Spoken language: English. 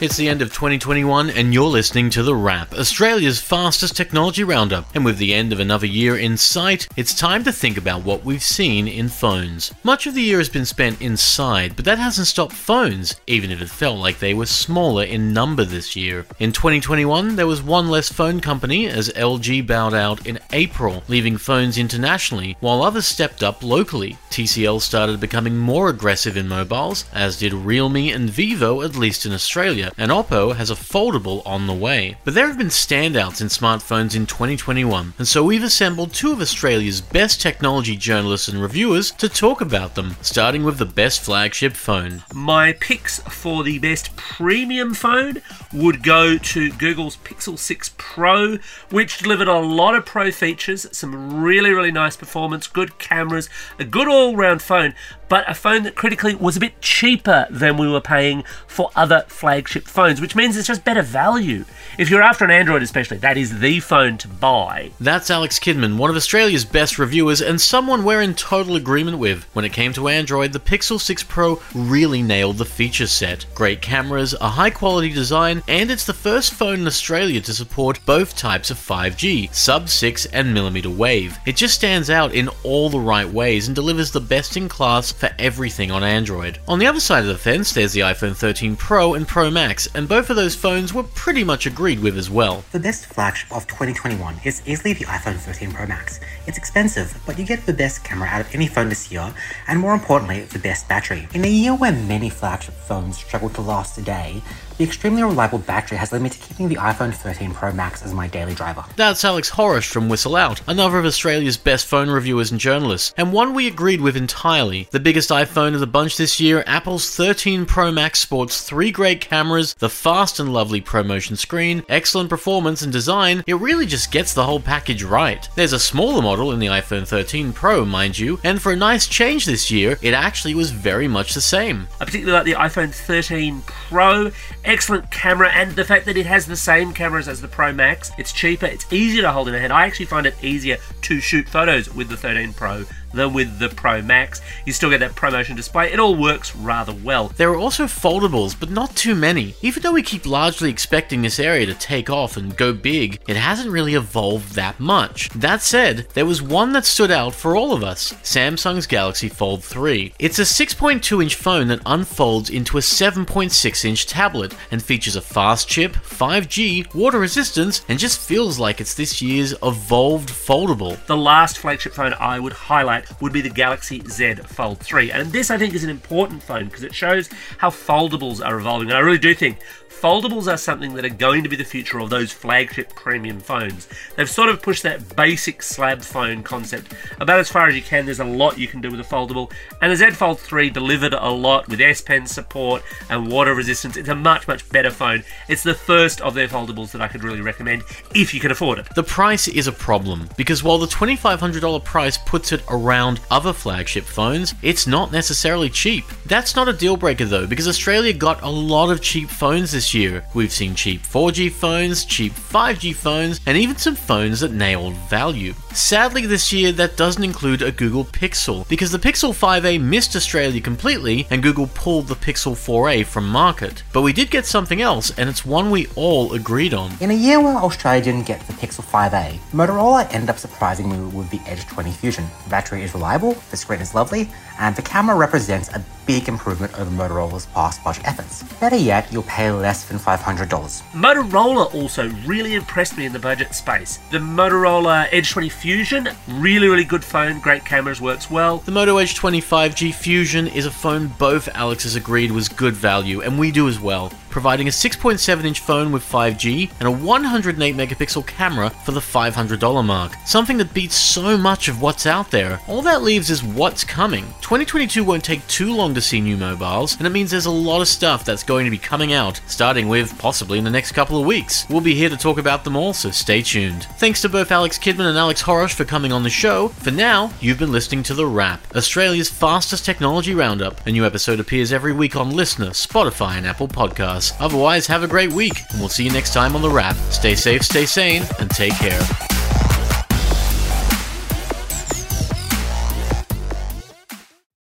It's the end of 2021, and you're listening to The Wrap, Australia's fastest technology roundup. And with the end of another year in sight, it's time to think about what we've seen in phones. Much of the year has been spent inside, but that hasn't stopped phones, even if it felt like they were smaller in number this year. In 2021, there was one less phone company as LG bowed out in April, leaving phones internationally, while others stepped up locally. TCL started becoming more aggressive in mobiles, as did Realme and Vivo, at least in Australia and Oppo has a foldable on the way. But there have been standouts in smartphones in 2021, and so we've assembled two of Australia's best technology journalists and reviewers to talk about them, starting with the best flagship phone. My picks for the best premium phone would go to Google's Pixel 6 Pro, which delivered a lot of pro features, some really, really nice performance, good cameras, a good all round phone, but a phone that critically was a bit cheaper than we were paying for other flagship phones, which means it's just better value. If you're after an Android, especially, that is the phone to buy. That's Alex Kidman, one of Australia's best reviewers, and someone we're in total agreement with. When it came to Android, the Pixel 6 Pro really nailed the feature set. Great cameras, a high quality design, and it's the first phone in Australia to support both types of 5G, sub 6 and millimeter wave. It just stands out in all the right ways and delivers the best in class for everything on Android. On the other side of the fence, there's the iPhone 13 Pro and Pro Max, and both of those phones were pretty much agreed with as well. The best flagship of 2021 is easily the iPhone 13 Pro Max. It's expensive, but you get the best camera out of any phone this year, and more importantly, the best battery. In a year where many flagship phones struggle to last a day, the extremely reliable battery has led me to keeping the iPhone 13 Pro Max as my daily driver. That's Alex Choros from WhistleOut, another of Australia's best phone reviewers and journalists, and one we agreed with entirely. The biggest iPhone of the bunch this year, Apple's 13 Pro Max sports three great cameras, the fast and lovely ProMotion screen, excellent performance and design. It really just gets the whole package right. There's a smaller model in the iPhone 13 Pro, mind you, and for a nice change this year, it actually was very much the same. I particularly like the iPhone 13 Pro excellent camera, and the fact that it has the same cameras as the Pro Max. It's cheaper, it's easier to hold in a hand. I actually find it easier to shoot photos with the 13 Pro than with the Pro Max. You still get that ProMotion display. It all works rather well. There are also foldables, but not too many. Even though we keep largely expecting this area to take off and go big, it hasn't really evolved that much. That said, there was one that stood out for all of us Samsung's Galaxy Fold 3. It's a 6.2 inch phone that unfolds into a 7.6 inch tablet and features a fast chip, 5G, water resistance, and just feels like it's this year's evolved foldable. The last flagship phone I would highlight would be the Galaxy Z Fold 3. And this, I think, is an important phone because it shows how foldables are evolving. And I really do think foldables are something that are going to be the future of those flagship premium phones. They've sort of pushed that basic slab phone concept about as far as you can. There's a lot you can do with a foldable, and the Z Fold 3 delivered a lot with S Pen support and water resistance. It's a much, much better phone. It's the first of their foldables that I could really recommend if you can afford it. The price is a problem because while the $2,500 price puts it around other flagship phones, it's not necessarily cheap. That's not a deal breaker though, because Australia got a lot of cheap phones this year. We've seen cheap 4G phones, cheap 5G phones, and even some phones that nailed value. Sadly, this year that doesn't include a Google Pixel, because the Pixel 5a missed Australia completely and Google pulled the Pixel 4a from market. But we did get something else, and it's one we all agreed on. In a year where Australia didn't get the Pixel 5a, Motorola ended up surprising me with the Edge 20 Fusion. The battery is reliable, the screen is lovely, and the camera represents a big improvement over Motorola's past budget efforts. Better yet, you'll pay less than $500. Motorola also really impressed me in the budget space. The Motorola Edge 20 Fusion, really, really good phone, great cameras, works well. The Moto Edge 25G Fusion is a phone both Alex has agreed was good value, and we do as well providing a 6.7 inch phone with 5G and a 108 megapixel camera for the $500 mark. Something that beats so much of what's out there. All that leaves is what's coming. 2022 won't take too long to see new mobiles, and it means there's a lot of stuff that's going to be coming out, starting with possibly in the next couple of weeks. We'll be here to talk about them all, so stay tuned. Thanks to both Alex Kidman and Alex Choros for coming on the show. For now, you've been listening to The Wrap, Australia's fastest technology roundup. A new episode appears every week on Listnr, Spotify, and Apple Podcasts. Otherwise, have a great week, and we'll see you next time on The Wrap. Stay safe, stay sane, and take care.